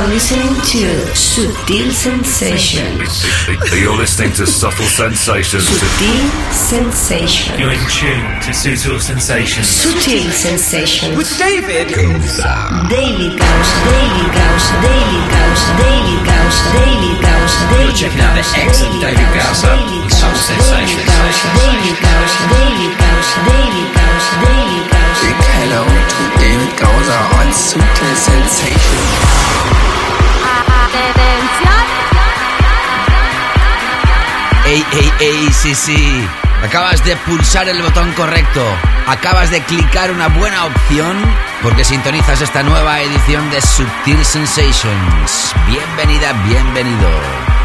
are listening to Subtle Sensations. You're listening to Subtle Sensations. Subtle Sensations. You're in tune to Subtle Sensations. Subtle Sensations. With David Gausa. Daily Gausa. Daily Gausa. Daily Gausa. Daily Gausa. Daily Gausa. You're checking out the excellent David Gausa with Subtle Sensations. Daily Gausa. Daily Gausa. Daily Gausa. Ey, sí, sí. Acabas de pulsar el botón correcto. Acabas de clicar una buena opción porque sintonizas esta nueva edición de Subtil Sensations. Bienvenida, bienvenido.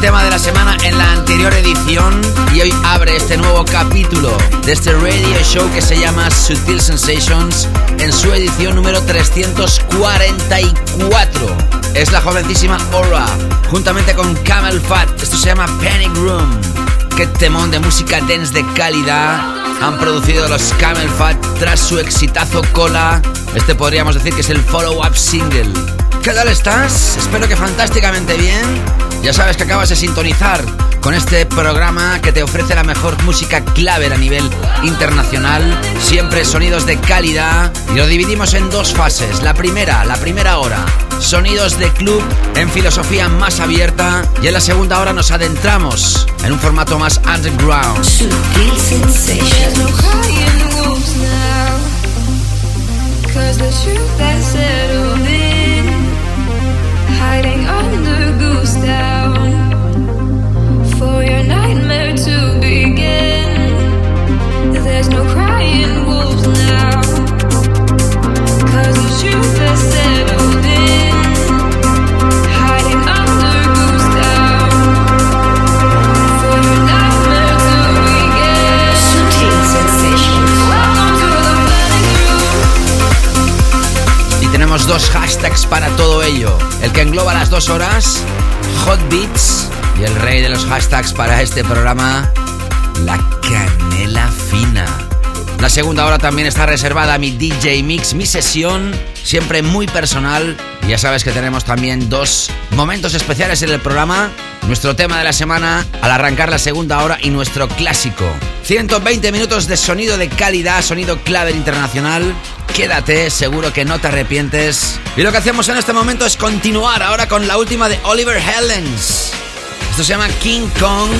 Tema de la semana en la anterior edición y hoy abre este nuevo capítulo de este radio show que se llama Sutil Sensations en su edición número 344. Es la jovencísima Aura, juntamente con Camel Fat. Esto se llama Panic Room. Qué temón de música dance de calidad han producido los Camel Fat tras su exitazo Cola. Este podríamos decir que es el follow-up single. ¿Qué tal estás? Espero que fantásticamente bien. Ya sabes que acabas de sintonizar con este programa que te ofrece la mejor música clave a nivel internacional, siempre sonidos de calidad y lo dividimos en dos fases. La primera, la primera hora, sonidos de club en filosofía más abierta. Y en la segunda hora nos adentramos en un formato más underground. Dos hashtags para todo ello. El que engloba las dos horas, Hot Beats, y el rey de los hashtags para este programa, la canela fina. La segunda hora también está reservada a mi DJ Mix, mi sesión, siempre muy personal. Ya sabes que tenemos también dos momentos especiales en el programa. Nuestro tema de la semana al arrancar la segunda hora y nuestro clásico. 120 minutos de sonido de calidad, sonido clave internacional. Quédate, seguro que no te arrepientes. Y lo que hacemos en este momento es continuar ahora con la última de Oliver Helens. Esto se llama King Kong.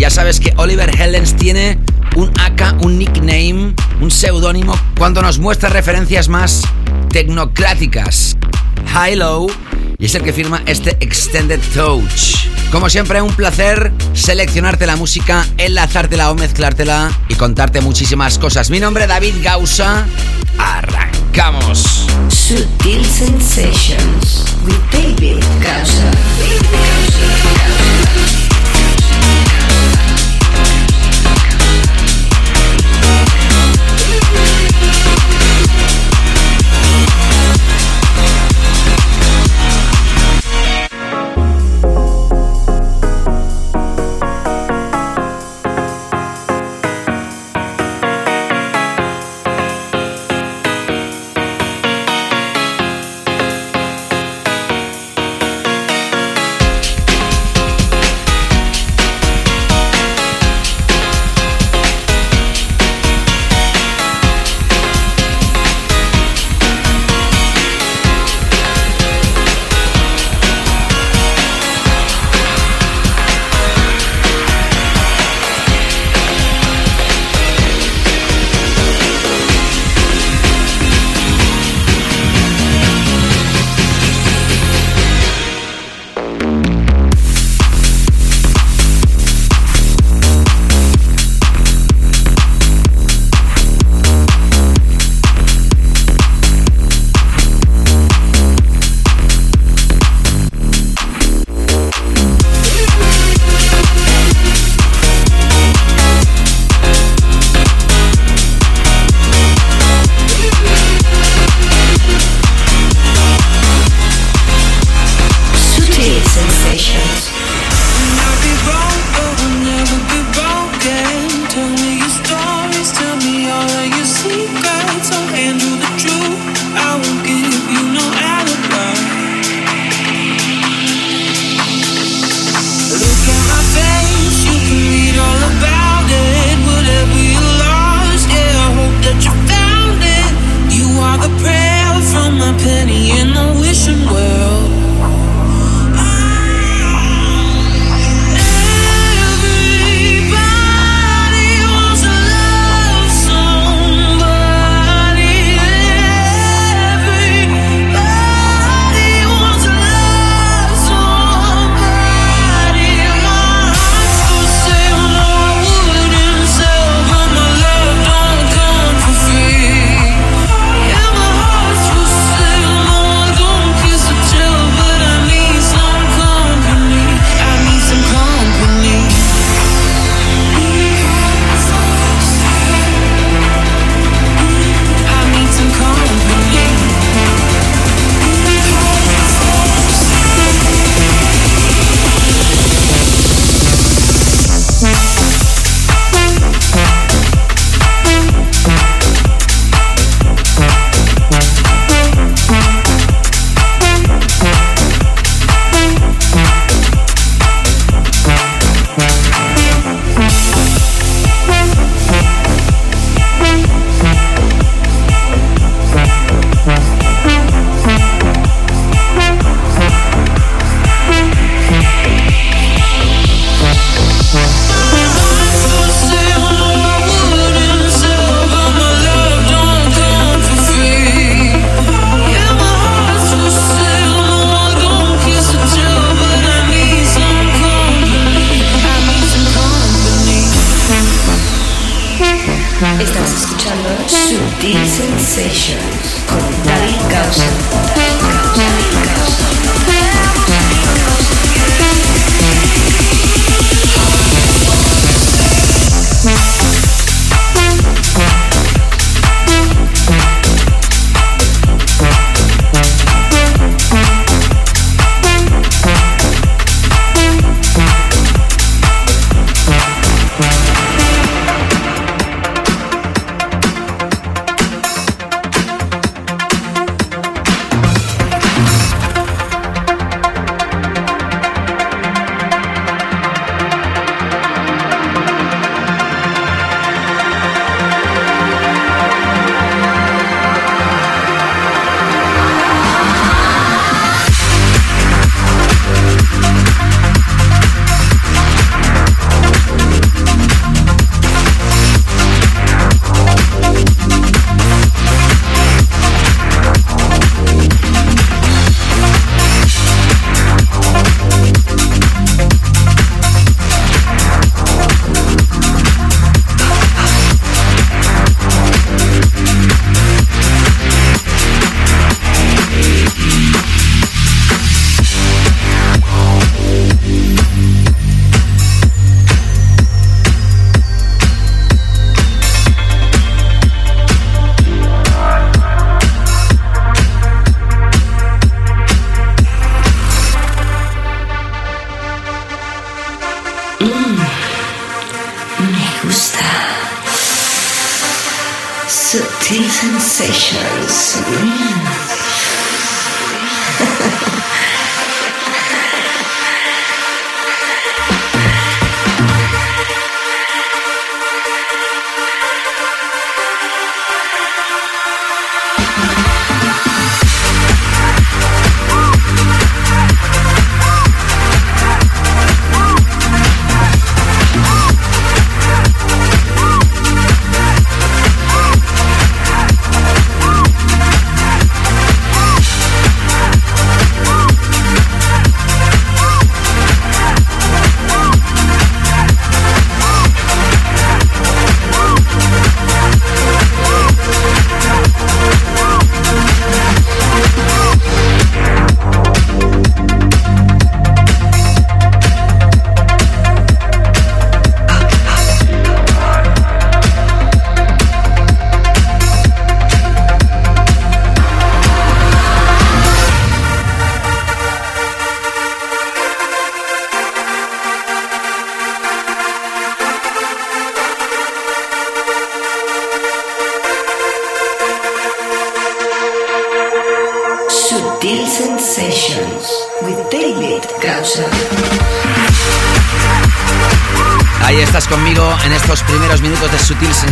ya sabes que Oliver Helens tiene un AK, un nickname, un seudónimo cuando nos muestra referencias más tecnocráticas. High Low y es el que firma este Extended Touch. Como siempre, un placer seleccionarte la música, enlazártela o mezclártela y contarte muchísimas cosas. Mi nombre es David Gausa. Arrancamos. Sutil Sensations with David Gausa. Subtle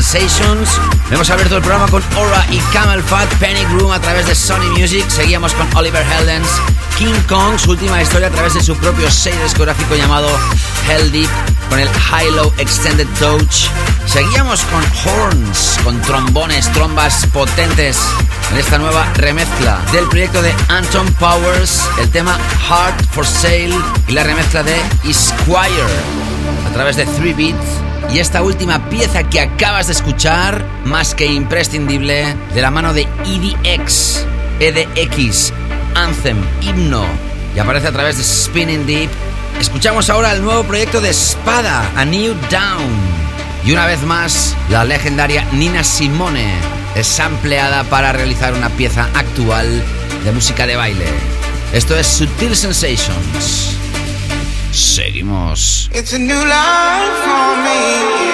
Sensations. Hemos abierto el programa con Aura y Camel Fat Panic Room a través de Sony Music. Seguíamos con Oliver Heldens, King Kong, su última historia a través de su propio sello discográfico llamado Hell Deep, con el High-Low Extended Touch. Seguíamos con horns, con trombones, trombas potentes en esta nueva remezcla del proyecto de Anton Powers, el tema Heart for Sale y la remezcla de Esquire a través de 3 Beats y esta última pieza que acabas de escuchar, más que imprescindible, de la mano de EDX, EDX, Anthem, Himno, y aparece a través de Spinning Deep. Escuchamos ahora el nuevo proyecto de Espada, A New Down. Y una vez más, la legendaria Nina Simone es ampliada para realizar una pieza actual de música de baile. Esto es Sutil Sensations. Seguimos. It's a new life for me.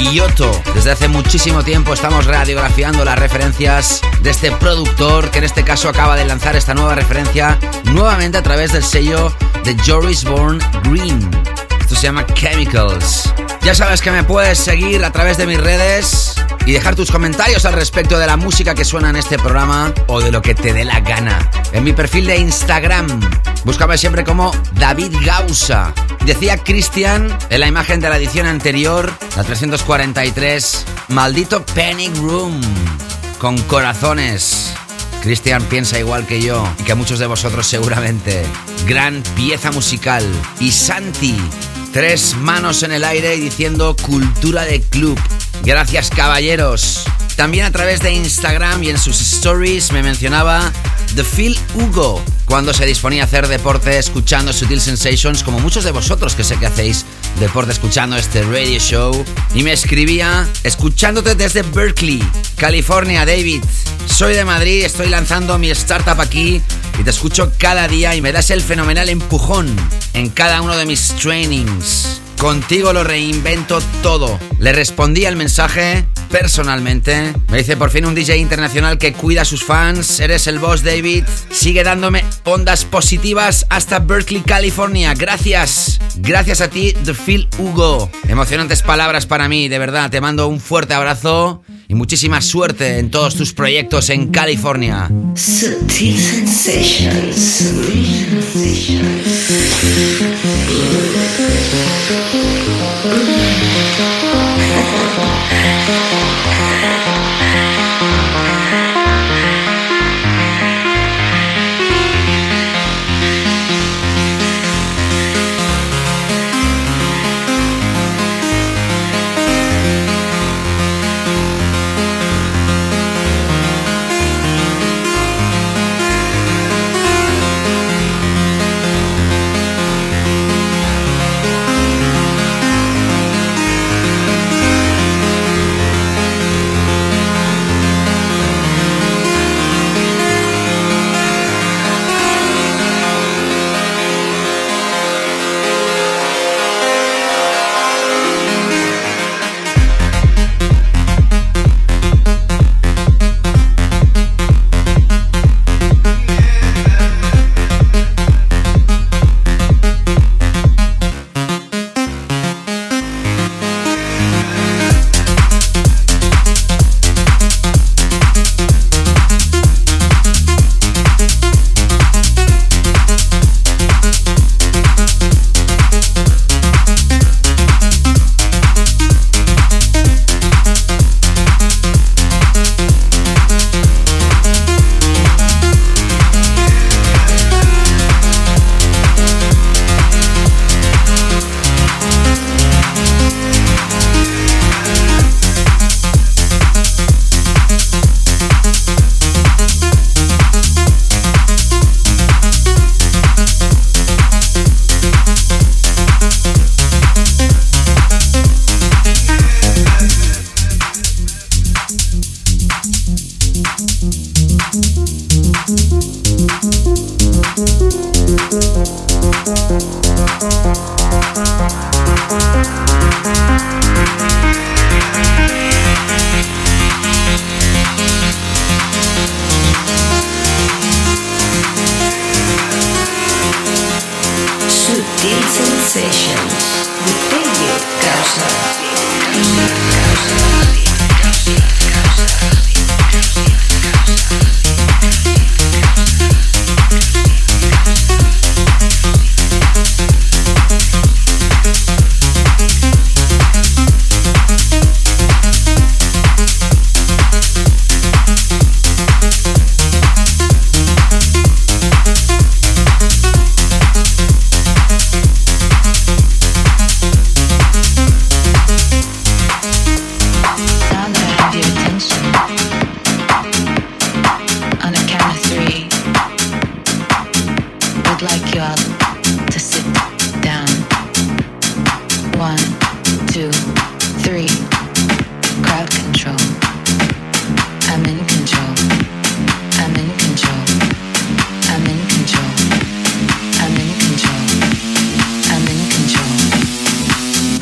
Ioto. Desde hace muchísimo tiempo estamos radiografiando las referencias de este productor que en este caso acaba de lanzar esta nueva referencia nuevamente a través del sello de Joris Born Green. Esto se llama Chemicals. Ya sabes que me puedes seguir a través de mis redes y dejar tus comentarios al respecto de la música que suena en este programa o de lo que te dé la gana. En mi perfil de Instagram, búscame siempre como David Gausa. Decía Cristian en la imagen de la edición anterior, la 343, maldito Panic Room, con corazones. Cristian piensa igual que yo y que muchos de vosotros seguramente. Gran pieza musical. Y Santi, tres manos en el aire diciendo cultura de club. Gracias caballeros. También a través de Instagram y en sus stories me mencionaba The Phil Hugo cuando se disponía a hacer deporte escuchando Sutil Sensations, como muchos de vosotros que sé que hacéis deporte escuchando este radio show. Y me escribía, escuchándote desde Berkeley, California, David. Soy de Madrid, estoy lanzando mi startup aquí y te escucho cada día y me das el fenomenal empujón en cada uno de mis trainings. Contigo lo reinvento todo. Le respondí al mensaje personalmente. Me dice por fin un DJ internacional que cuida a sus fans. Eres el boss, David. Sigue dándome ondas positivas hasta Berkeley, California. Gracias. Gracias a ti, The Phil Hugo. Emocionantes palabras para mí, de verdad. Te mando un fuerte abrazo y muchísima suerte en todos tus proyectos en California.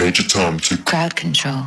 Major Tom to Crowd Control.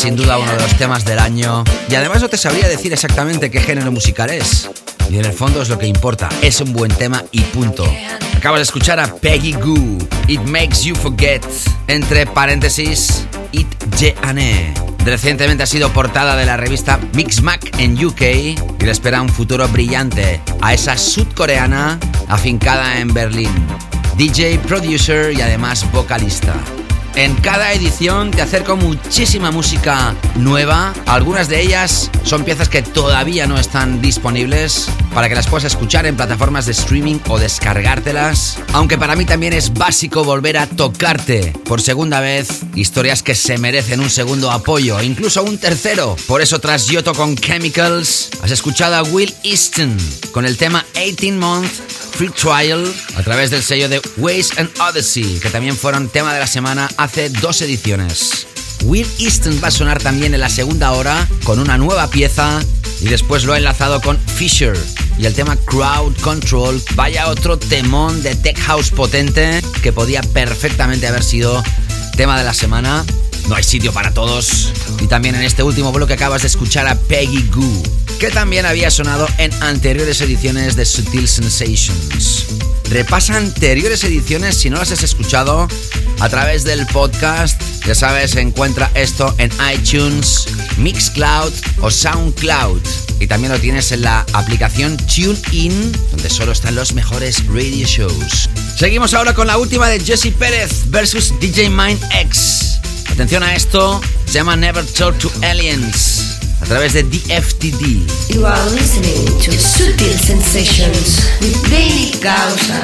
Sin duda uno de los temas del año. Y además no te sabría decir exactamente qué género musical es. Y en el fondo es lo que importa. Es un buen tema y punto. Acabas de escuchar a Peggy Goo. It Makes You Forget. Entre paréntesis, It Jeane. Recientemente ha sido portada de la revista Mixmac en UK y le espera un futuro brillante a esa sudcoreana afincada en Berlín. DJ, producer y además vocalista. En cada edición te acerco muchísima música nueva. Algunas de ellas son piezas que todavía no están disponibles para que las puedas escuchar en plataformas de streaming o descargártelas. Aunque para mí también es básico volver a tocarte por segunda vez historias que se merecen un segundo apoyo, incluso un tercero. Por eso tras Yoto con Chemicals, has escuchado a Will Easton con el tema 18 Month Free Trial a través del sello de Ways and Odyssey, que también fueron tema de la semana hace dos ediciones. Will Easton va a sonar también en la segunda hora con una nueva pieza y después lo ha enlazado con Fisher y el tema Crowd Control. Vaya otro temón de tech house potente que podía perfectamente haber sido tema de la semana. No hay sitio para todos. Y también en este último bloque acabas de escuchar a Peggy Goo, que también había sonado en anteriores ediciones de Sutil Sensations. Repasa anteriores ediciones si no las has escuchado a través del podcast. Ya sabes, encuentra esto en iTunes, Mixcloud o Soundcloud. Y también lo tienes en la aplicación TuneIn, donde solo están los mejores radio shows. Seguimos ahora con la última de Jesse Pérez versus DJ Mind X. Atención a esto, se llama Never Talk to Aliens a través de DFTD. You are listening to Sutil Sensations with Daily Causa.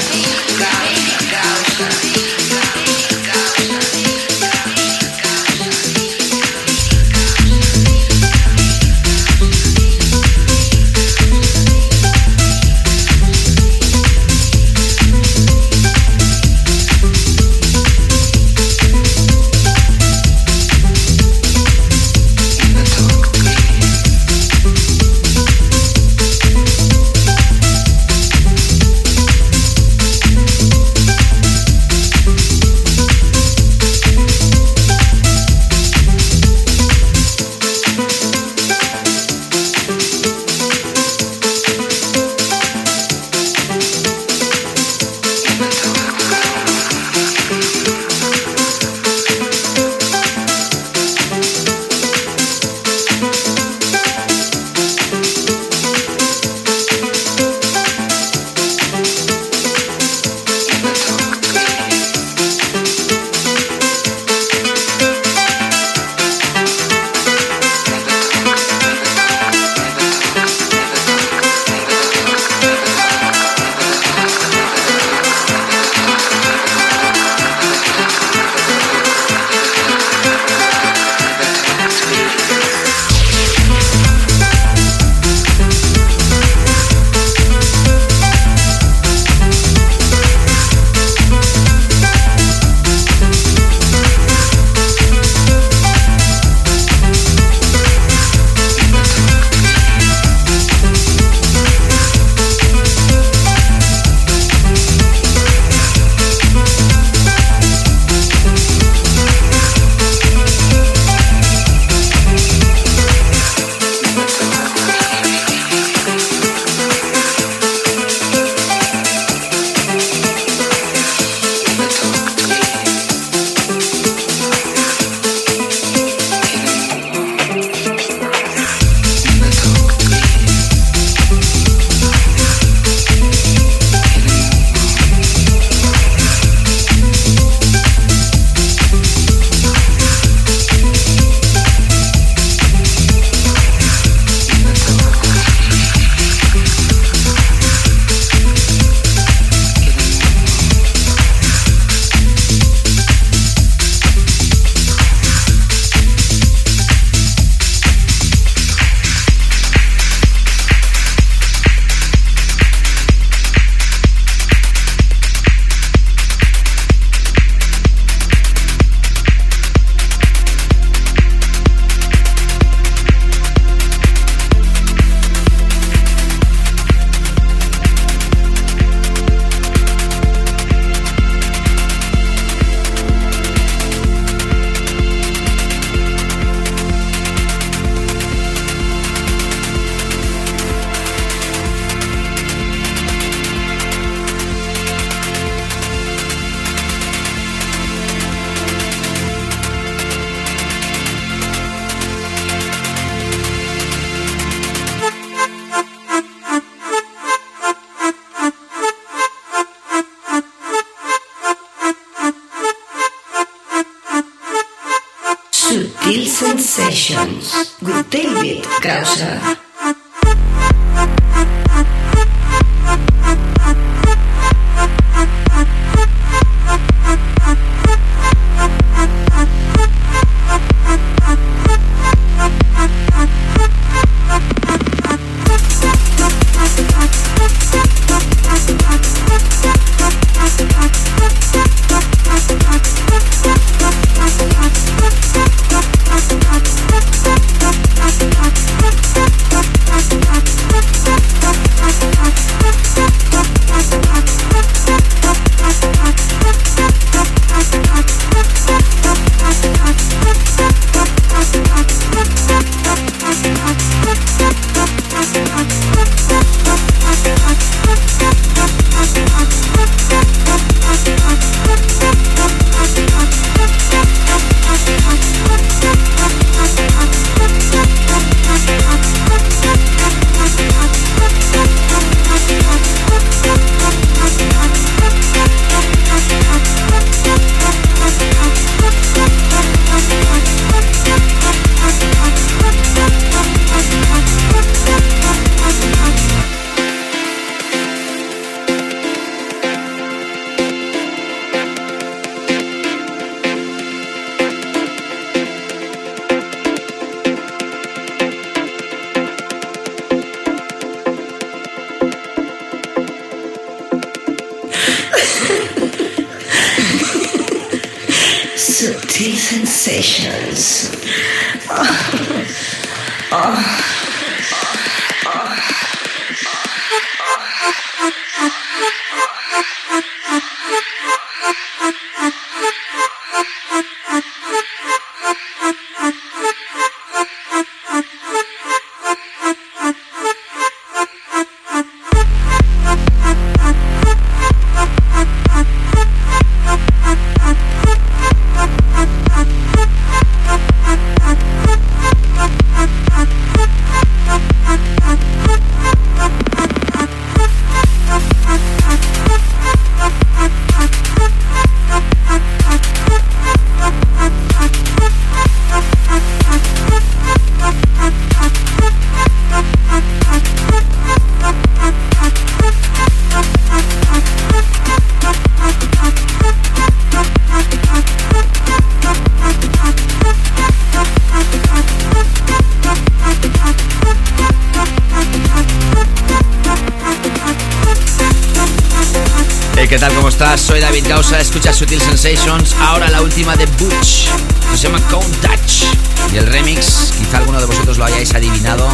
Soy David Gausa, escucha Sutil Sensations. Ahora la última de Butch, se llama Count Touch. Y el remix, quizá alguno de vosotros lo hayáis adivinado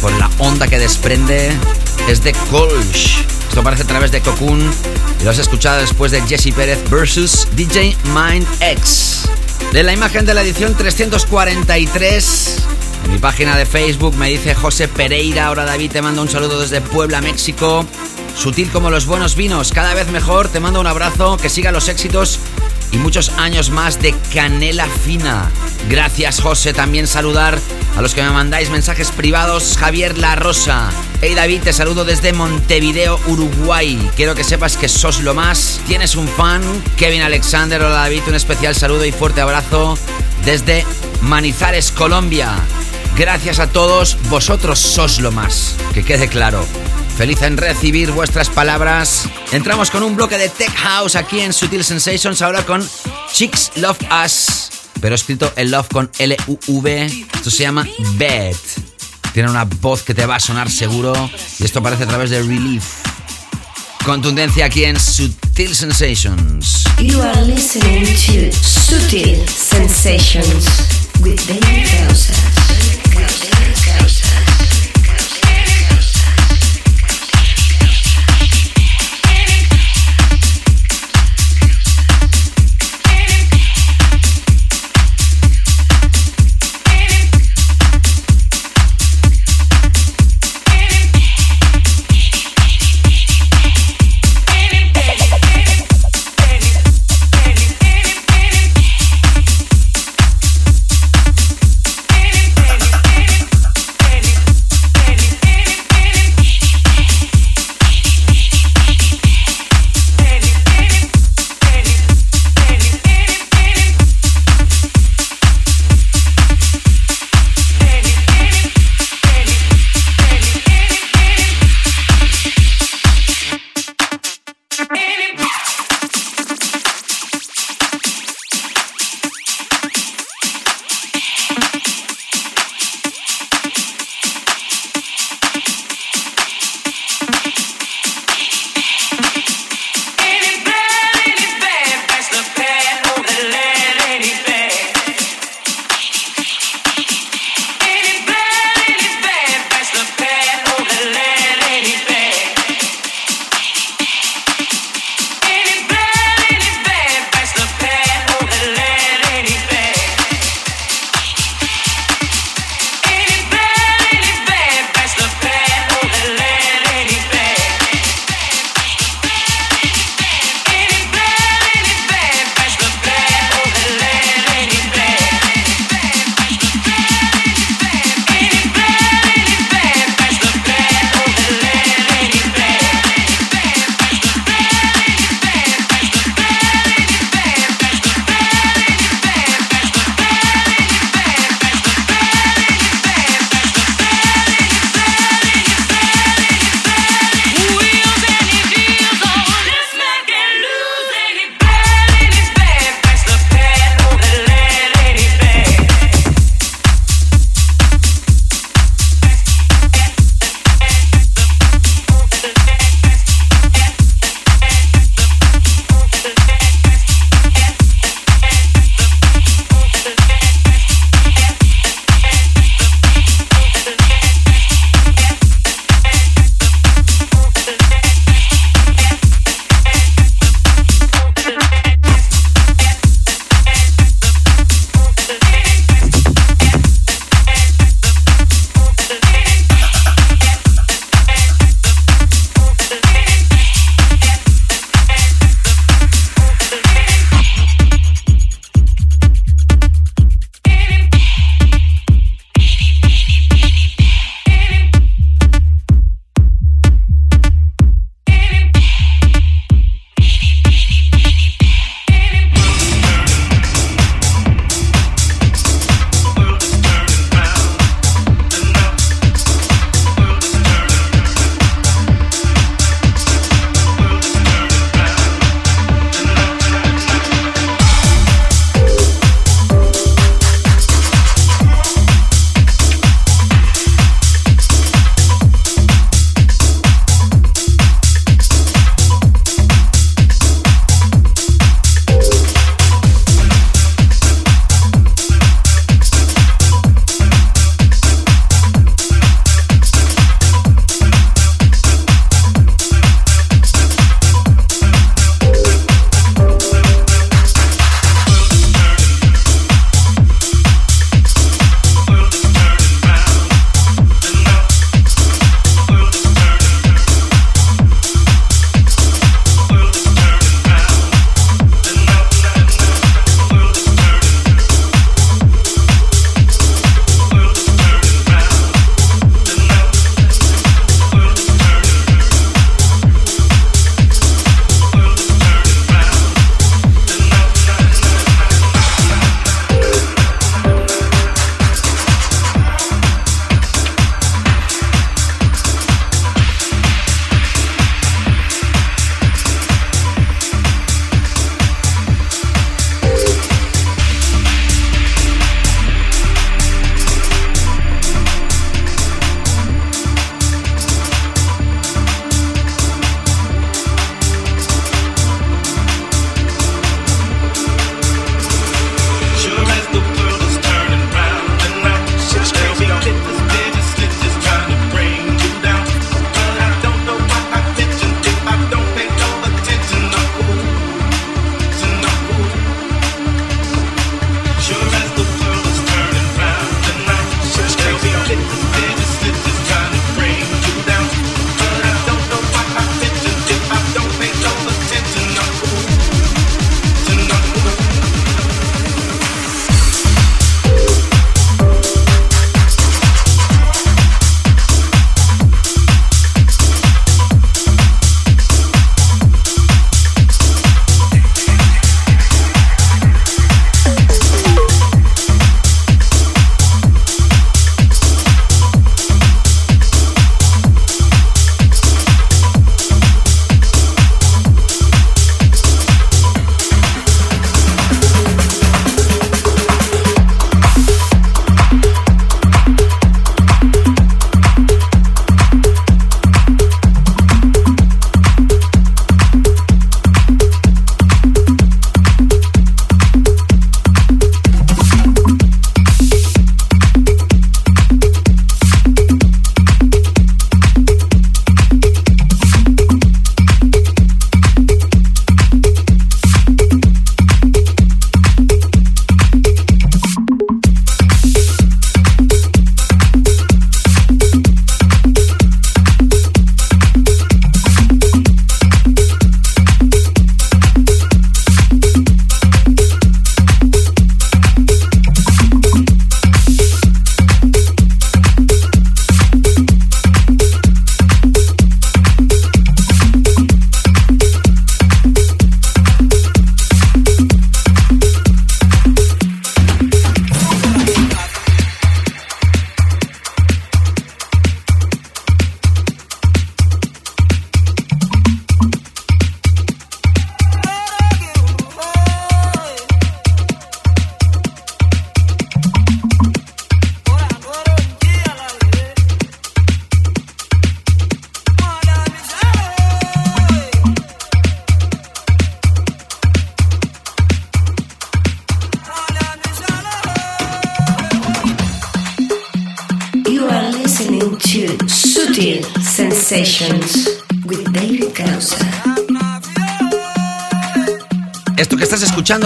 por la onda que desprende, es de Colch. Esto aparece a través de Cocoon y lo has escuchado después de Jesse Pérez versus DJ Mind X. De la imagen de la edición 343 en mi página de Facebook me dice José Pereira. Ahora David te mando un saludo desde Puebla, México. Sutil como los buenos vinos, cada vez mejor. Te mando un abrazo, que sigan los éxitos y muchos años más de canela fina. Gracias, José. También saludar a los que me mandáis mensajes privados. Javier La Rosa. Hey David, te saludo desde Montevideo, Uruguay. Quiero que sepas que sos lo más. Tienes un fan, Kevin Alexander. Hola David, un especial saludo y fuerte abrazo desde Manizares, Colombia. Gracias a todos, vosotros sos lo más. Que quede claro. Feliz en recibir vuestras palabras. Entramos con un bloque de Tech House aquí en Sutil Sensations, ahora con Chicks Love Us, pero escrito el Love con L-U-V. Esto se llama Bed. Tiene una voz que te va a sonar seguro y esto aparece a través de Relief. Contundencia aquí en Sutil Sensations. You are listening to Sutil Sensations with David to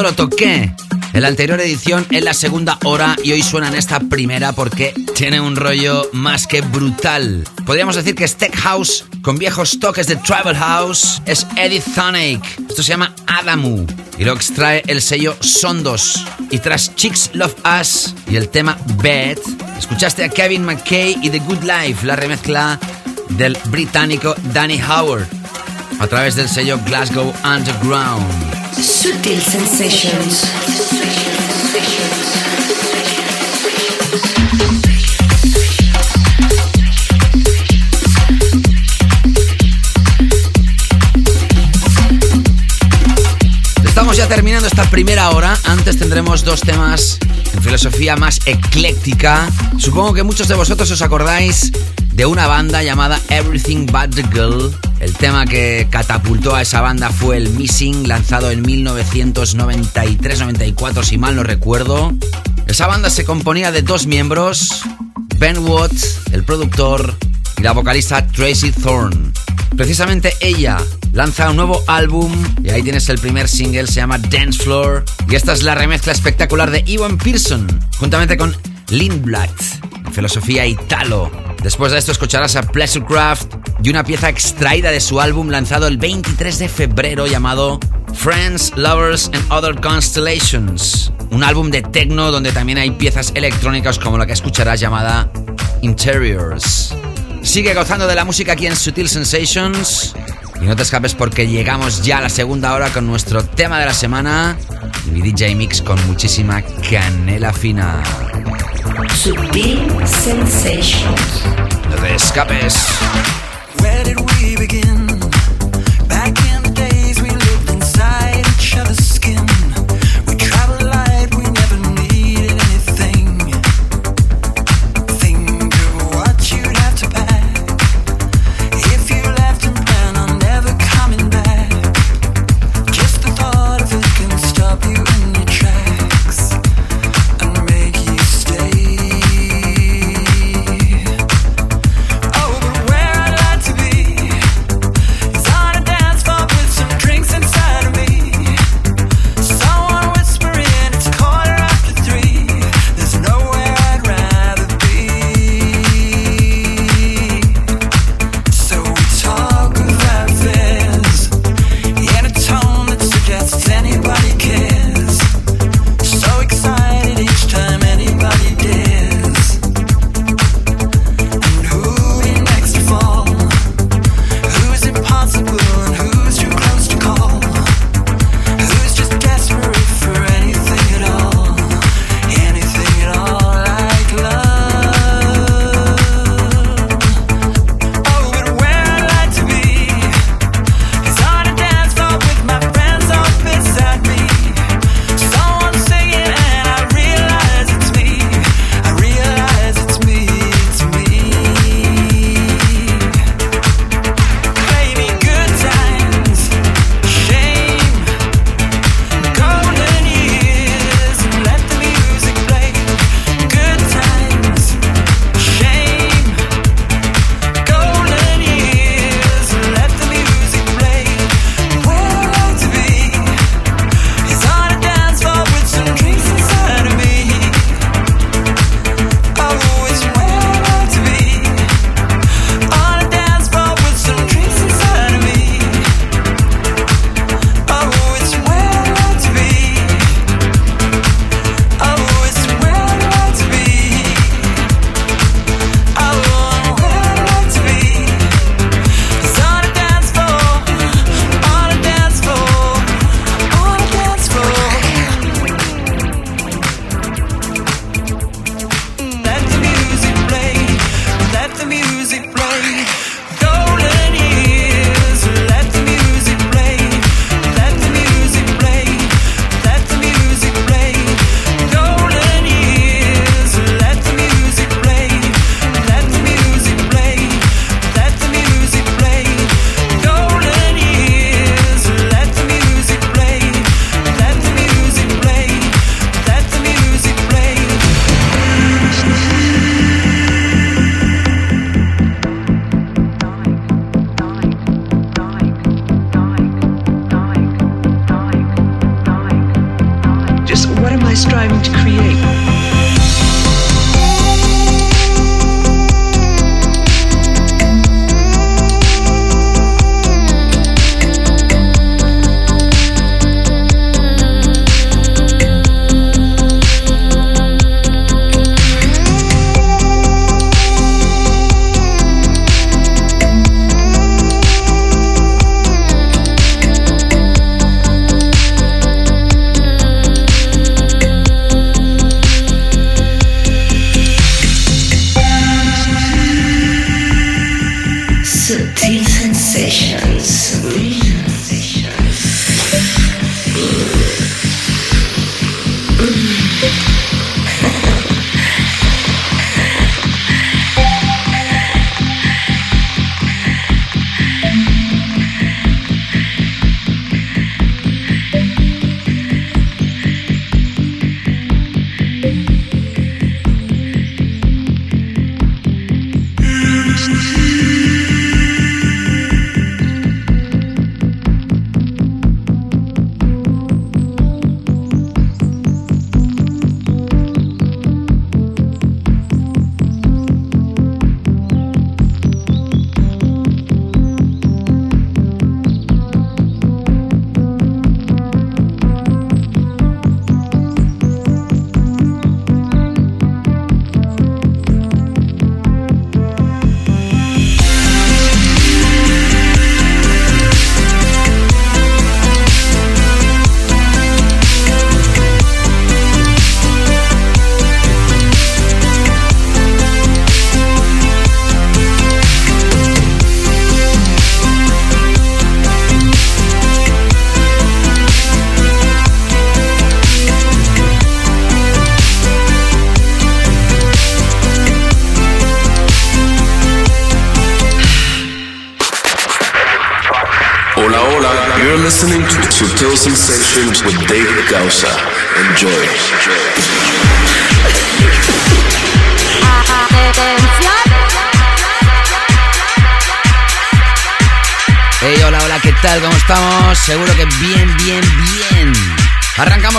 lo toqué en la anterior edición en la segunda hora y hoy suena en esta primera porque tiene un rollo más que brutal. Podríamos decir que es House con viejos toques de Tribal House. Es Eddie Thonic. Esto se llama Adamu y lo extrae el sello Sondos. Y tras Chicks Love Us y el tema Bed, escuchaste a Kevin McKay y The Good Life, la remezcla del británico Danny Howard a través del sello Glasgow Underground. Sutil Sensations. Ya terminando esta primera hora. Antes tendremos dos temas en filosofía más ecléctica. Supongo que muchos de vosotros os acordáis de una banda llamada Everything But the Girl. El tema que catapultó a esa banda fue el Missing, lanzado en 1993-94, si mal no recuerdo. Esa banda se componía de dos miembros, Ben Watt, el productor, y la vocalista Tracy Thorne. Precisamente ella lanza un nuevo álbum y ahí tienes el primer single, se llama Dance Floor. Y esta es la remezcla espectacular de Ewan Pearson, juntamente con Lindblad, filosofía italo. Después de esto escucharás a Pleasurecraft y una pieza extraída de su álbum lanzado el 23 de febrero llamado Friends, Lovers and Other Constellations. Un álbum de techno donde también hay piezas electrónicas como la que escucharás llamada Interiors. Sigue gozando de la música aquí en Sutil Sensations. Y no te escapes porque llegamos ya a la segunda hora con nuestro tema de la semana y mi DJ Mix con muchísima canela fina. Sutil Sensations. No te escapes. Where did we begin?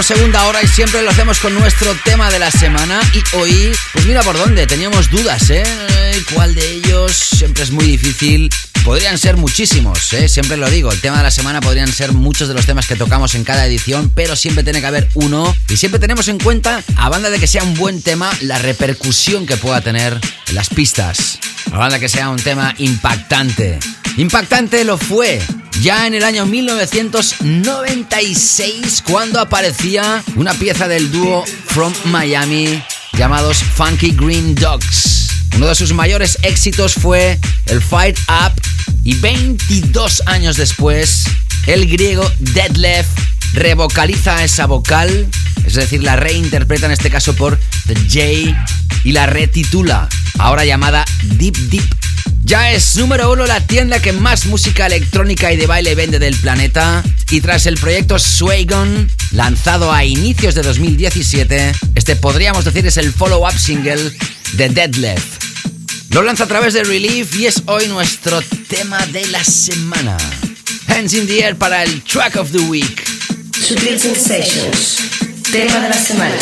Segunda hora y siempre lo hacemos con nuestro tema de la semana. Y hoy, pues mira por dónde, teníamos dudas, ¿eh? ¿Cuál de ellos? Siempre es muy difícil. Podrían ser muchísimos, ¿eh? siempre lo digo. El tema de la semana podrían ser muchos de los temas que tocamos en cada edición, pero siempre tiene que haber uno. Y siempre tenemos en cuenta, a banda de que sea un buen tema, la repercusión que pueda tener en las pistas. A banda que sea un tema impactante. Impactante lo fue ya en el año 1996 cuando aparecía una pieza del dúo From Miami llamados Funky Green Dogs. Uno de sus mayores éxitos fue el Fight Up y 22 años después el griego Deadlift revocaliza esa vocal, es decir, la reinterpreta en este caso por The J y la retitula, ahora llamada Deep Deep. Ya es número uno la tienda que más música electrónica y de baile vende del planeta. Y tras el proyecto Swagon, lanzado a inicios de 2017, este podríamos decir es el follow-up single de Deadlift. Lo lanza a través de Relief y es hoy nuestro tema de la semana. Hands in the air para el track of the week. Sutil Sensations. Tema de la semana.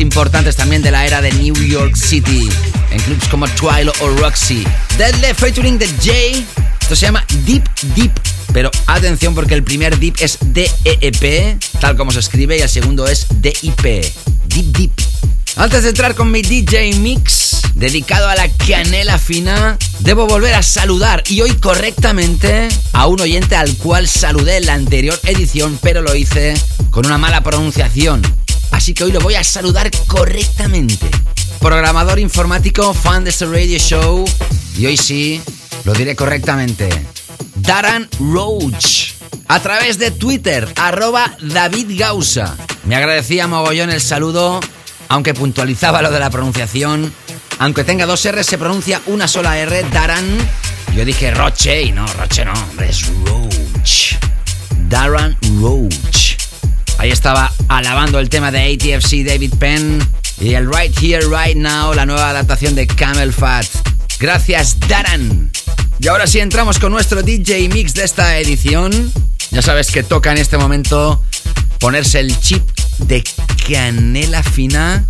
Importantes también de la era de New York City, en clubs como Twilo o Roxy. Deadly featuring the J, esto se llama Deep Deep, pero atención porque el primer Deep es D-E-E-P, tal como se escribe, y el segundo es D-I-P, Deep Deep. Antes de entrar con mi DJ Mix, dedicado a la canela fina, debo volver a saludar y hoy correctamente a un oyente al cual saludé en la anterior edición, pero lo hice con una mala pronunciación. Así que hoy lo voy a saludar correctamente. Programador informático, fan de este radio show, y hoy sí, lo diré correctamente. Darren Roach. A través de Twitter, arroba David Gausa. Me agradecía mogollón el saludo aunque puntualizaba lo de la pronunciación. Aunque tenga dos R, se pronuncia una sola R, Daran. Yo dije Roche y no, Roche no, es Roach. Darren Roach. Ahí estaba alabando el tema de ATFC David Penn y el Right Here, Right Now, la nueva adaptación de Camel Fat. Gracias, Darren. Y ahora sí entramos con nuestro DJ Mix de esta edición. Ya sabes que toca en este momento ponerse el chip de canela fina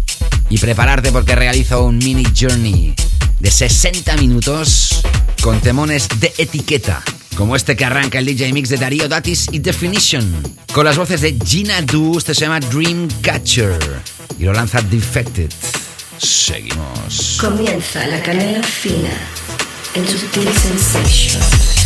y prepararte porque realizo un mini journey de 60 minutos con temones de etiqueta, como este que arranca el DJ Mix de Darío Datis y Definition, con las voces de Gina Du, este se llama Dreamcatcher y lo lanza Defected. Seguimos. Comienza la canela fina en Subtle Sensations.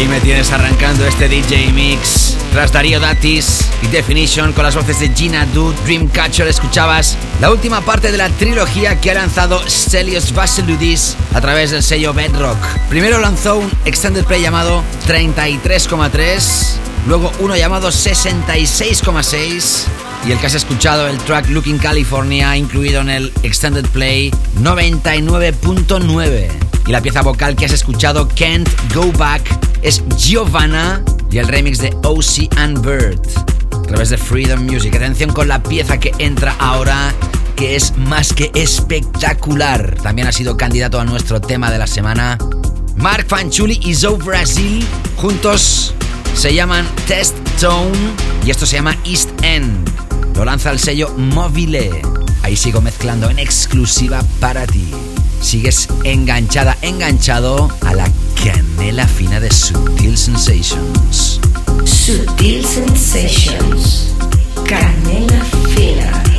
Ahí me tienes arrancando este DJ Mix. Tras Darío Datis y Definition con las voces de Gina Du, Dreamcatcher, escuchabas la última parte de la trilogía que ha lanzado Stelios Vasiludis a través del sello Bedrock. Primero lanzó un extended play llamado 33,3, luego uno llamado 66,6 y el que has escuchado, el track Looking California, incluido en el extended play 99.9. Y la pieza vocal que has escuchado, Can't Go Back, es Giovanna y el remix de OC and Bird a través de Freedom Music. Atención con la pieza que entra ahora, que es más que espectacular. También ha sido candidato a nuestro tema de la semana. Mark Fanchuli y Zoe Brasil juntos se llaman Test Tone y esto se llama East End. Lo lanza el sello Mobile. Ahí sigo mezclando en exclusiva para ti. Sigues enganchada, enganchado a la canela fina de Sutil Sensations. Sutil Sensations. Canela fina.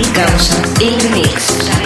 David Causa in the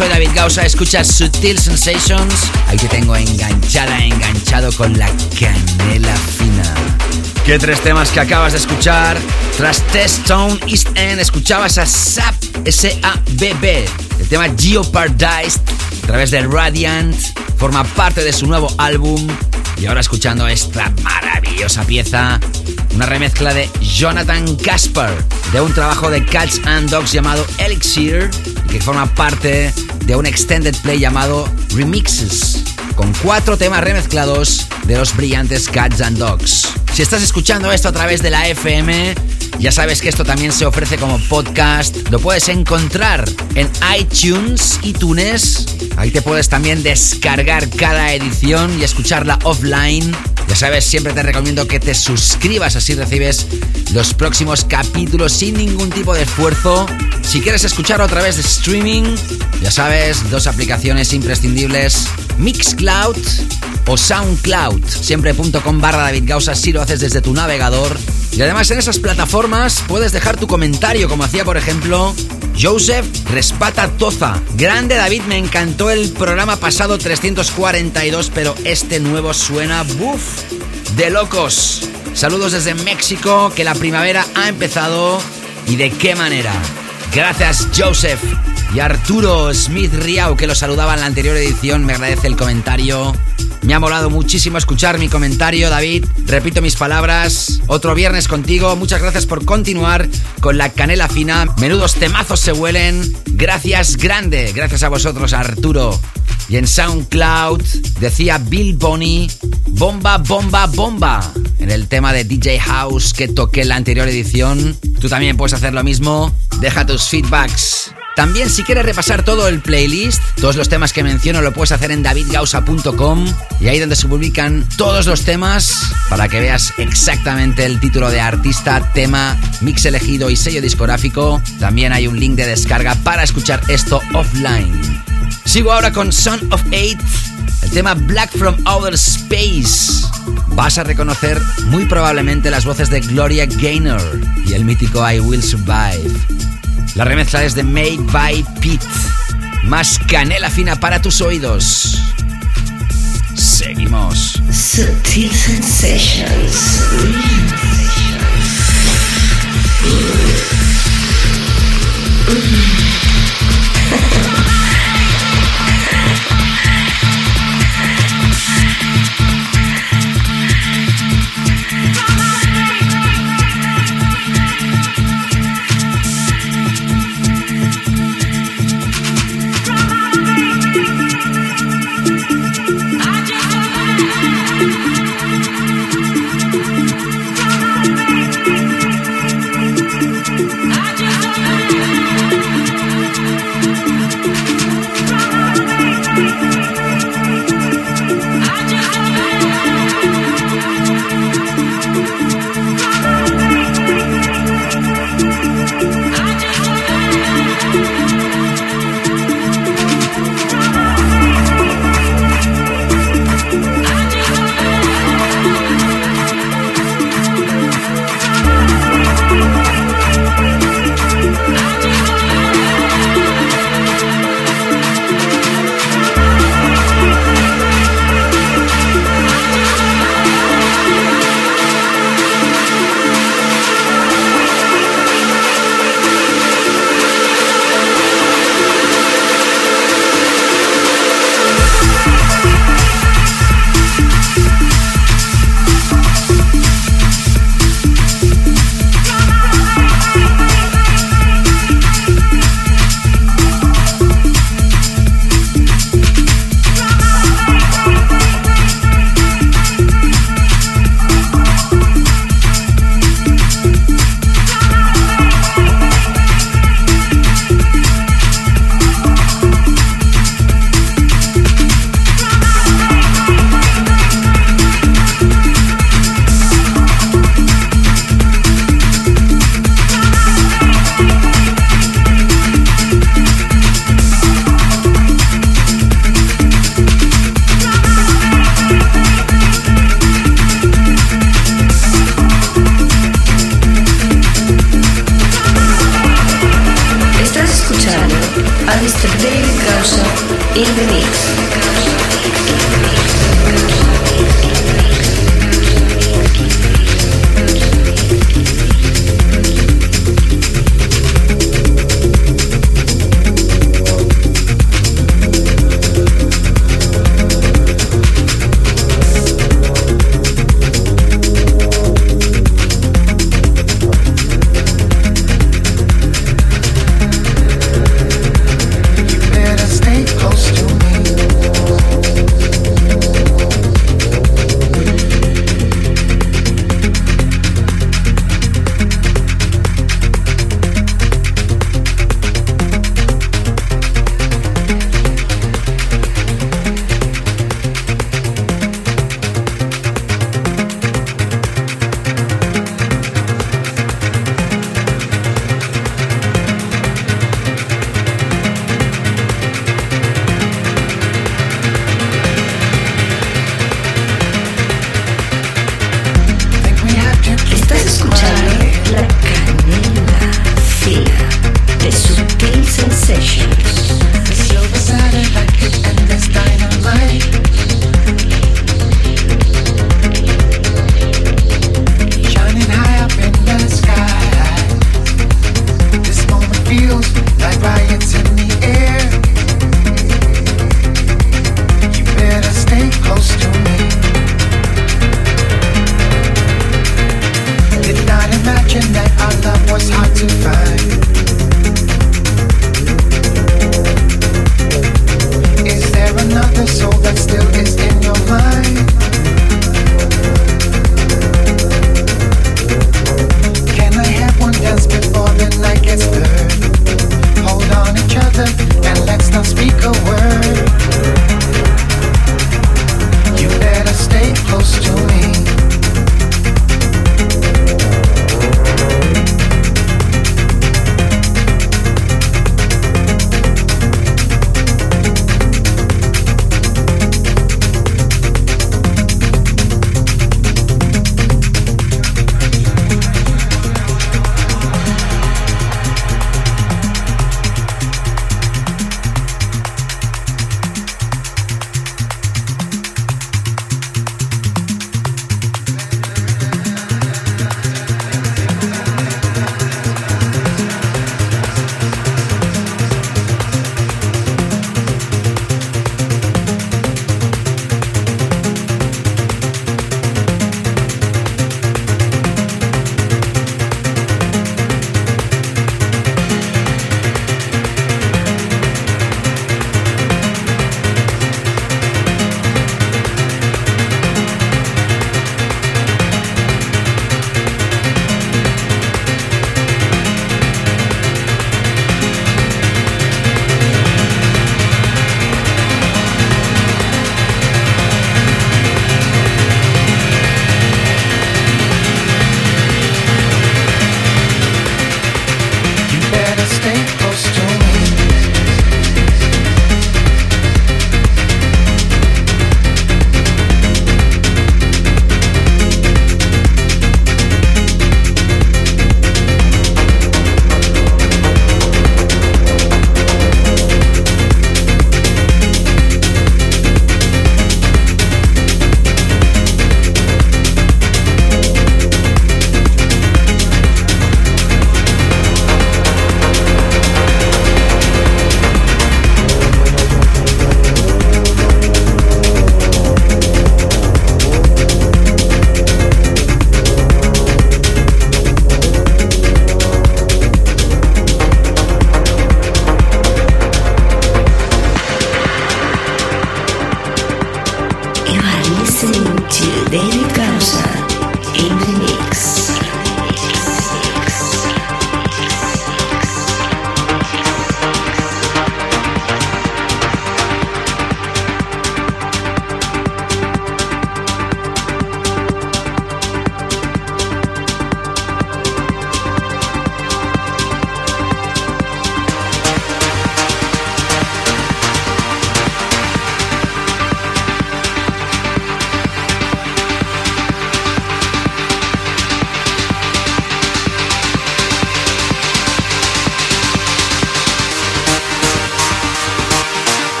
Soy David Gausa, escuchas Sutil Sensations. Ahí te tengo enganchada, enganchado con la canela fina. ¿Qué tres temas que acabas de escuchar? Tras Test Tone East End escuchabas a SAP, S-A-B-B. El tema Geopardized a través de Radiant forma parte de su nuevo álbum. Y ahora escuchando esta maravillosa pieza, una remezcla de Jonathan Casper de un trabajo de Cats and Dogs llamado Elixir que forma parte de un extended play llamado Remixes con cuatro temas remezclados de los brillantes Cats and Dogs. Si estás escuchando esto a través de la FM, ya sabes que esto también se ofrece como podcast. Lo puedes encontrar en iTunes, iTunes. Ahí te puedes también descargar cada edición y escucharla offline. Ya sabes, siempre te recomiendo que te suscribas, así recibes los próximos capítulos sin ningún tipo de esfuerzo. Si quieres escucharlo a través de streaming, ya sabes, dos aplicaciones imprescindibles, Mixcloud o Soundcloud, siempre.com barra David Gausa si lo haces desde tu navegador. Y además en esas plataformas puedes dejar tu comentario, como hacía por ejemplo Joseph Respata Toza. Grande David, me encantó el programa pasado 342, pero este nuevo suena, buf, de locos. Saludos desde México, que la primavera ha empezado y de qué manera. Gracias Joseph. Y Arturo Smith Riau, que lo saludaba en la anterior edición, me agradece el comentario. Me ha molado muchísimo escuchar mi comentario, David. Repito mis palabras. Otro viernes contigo. Muchas gracias por continuar con la canela fina. Menudos temazos se huelen. Gracias grande. Gracias a vosotros, Arturo. Y en SoundCloud decía Bill Bonnie, bomba, bomba, bomba. En el tema de DJ House que toqué en la anterior edición. Tú también puedes hacer lo mismo. Deja tus feedbacks. También si quieres repasar todo el playlist, todos los temas que menciono lo puedes hacer en davidgausa.com y ahí donde se publican todos los temas para que veas exactamente el título de artista, tema, mix elegido y sello discográfico. También hay un link de descarga para escuchar esto offline. Sigo ahora con Son of Eight, el tema Black from Outer Space. Vas a reconocer muy probablemente las voces de Gloria Gaynor y el mítico I Will Survive. La remezcla es de Made by Pete. Más canela fina para tus oídos. Seguimos. Sensations.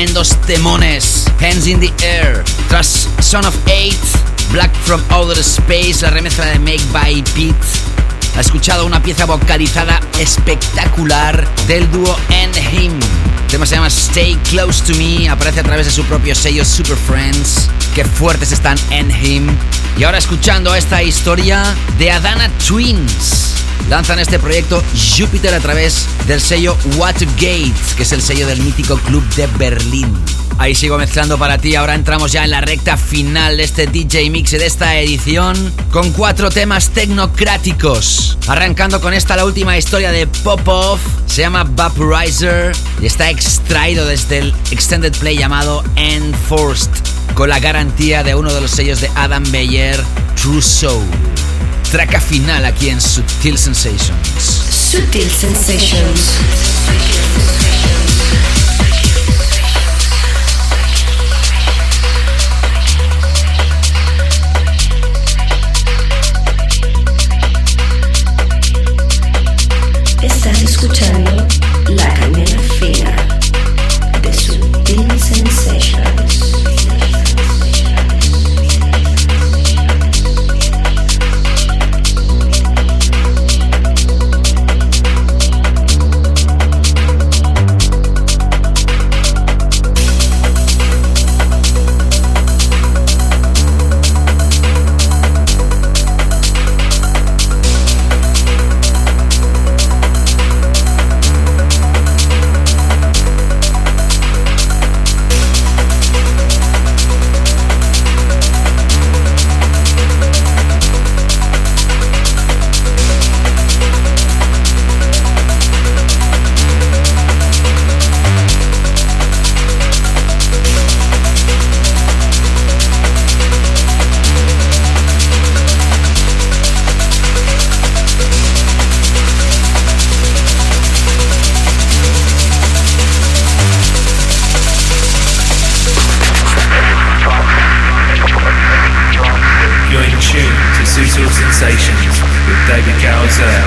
Tremendos temones. Hands in the Air. Tras Son of Eight, Black from Outer Space, la remezcla de Make by Pete. Ha escuchado una pieza vocalizada espectacular del dúo And Him. El tema se llama Stay Close to Me, aparece a través de su propio sello Super Friends. Qué fuertes están And Him. Y ahora escuchando esta historia de Adana Twins lanzan este proyecto Jupiter a través del sello Watergate, que es el sello del mítico club de Berlín. Ahí sigo mezclando para ti, ahora entramos ya en la recta final de este DJ Mix de esta edición, con cuatro temas tecnocráticos. Arrancando con esta la última historia de Popov, se llama Vaporizer y está extraído desde el extended play llamado Enforced, con la garantía de uno de los sellos de Adam Beyer, True Soul traca final aquí en Sutil Sensations. Sutil Sensations. David Galzel.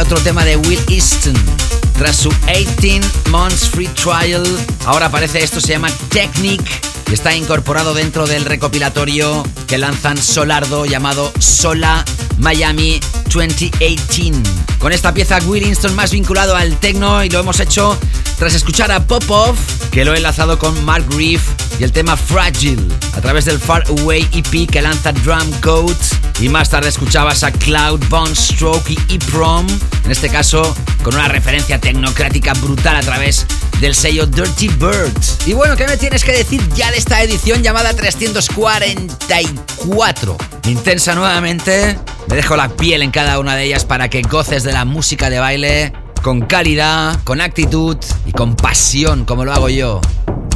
Otro tema de Will Easton. Tras su 18 Months Free Trial, ahora aparece esto, se llama Technique y está incorporado dentro del recopilatorio que lanzan Solardo llamado Sola Miami 2018. Con esta pieza Will Easton más vinculado al techno y lo hemos hecho tras escuchar a Popov, que lo he enlazado con Mark Reeve y el tema Fragile a través del Far Away EP que lanza Drum Code y más tarde escuchabas a Cloud, Bone Stroke y E-Prom, en este caso con una referencia tecnocrática brutal a través del sello Dirty Bird. Y bueno, ¿qué me tienes que decir ya de esta edición llamada 344? Intensa nuevamente, me dejo la piel en cada una de ellas para que goces de la música de baile con calidad, con actitud y con pasión como lo hago yo.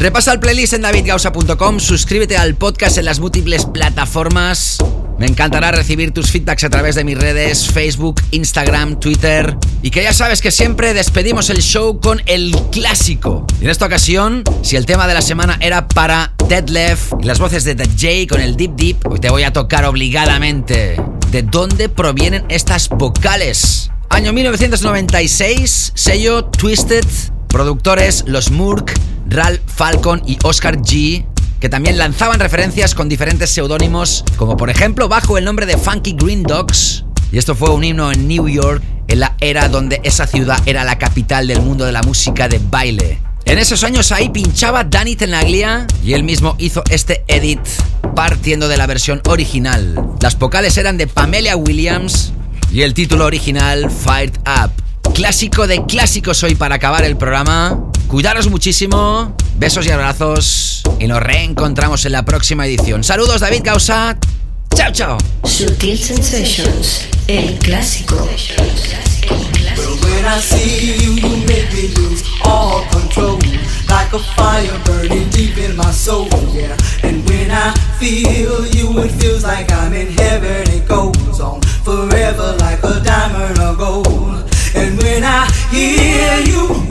Repasa el playlist en davidgausa.com, suscríbete al podcast en las múltiples plataformas. Me encantará recibir tus feedbacks a través de mis redes, Facebook, Instagram, Twitter. Y que ya sabes que siempre despedimos el show con el clásico. Y en esta ocasión, si el tema de la semana era para Deadlift y las voces de The J con el Deep Deep, hoy te voy a tocar obligadamente. ¿De dónde provienen estas vocales? Año 1996, sello Twisted, productores Los Murk, Ralph Falcon y Oscar G, que también lanzaban referencias con diferentes seudónimos, como por ejemplo bajo el nombre de Funky Green Dogs. Y esto fue un himno en New York, en la era donde esa ciudad era la capital del mundo de la música de baile. En esos años ahí pinchaba Danny Tenaglia y él mismo hizo este edit partiendo de la versión original. Las vocales eran de Pamela Williams y el título original Fired Up. Clásico de clásicos hoy para acabar el programa. Cuidaros muchísimo, besos y abrazos y nos reencontramos en la próxima edición. Saludos David Causa. Chao, chao. Sutil Sensations, el clásico. But when I see you, you make me lose all control. Like a fire burning deep in my soul, yeah. And when I feel you, it feels like I'm in heaven. It goes on forever like a diamond or gold. And when I hear you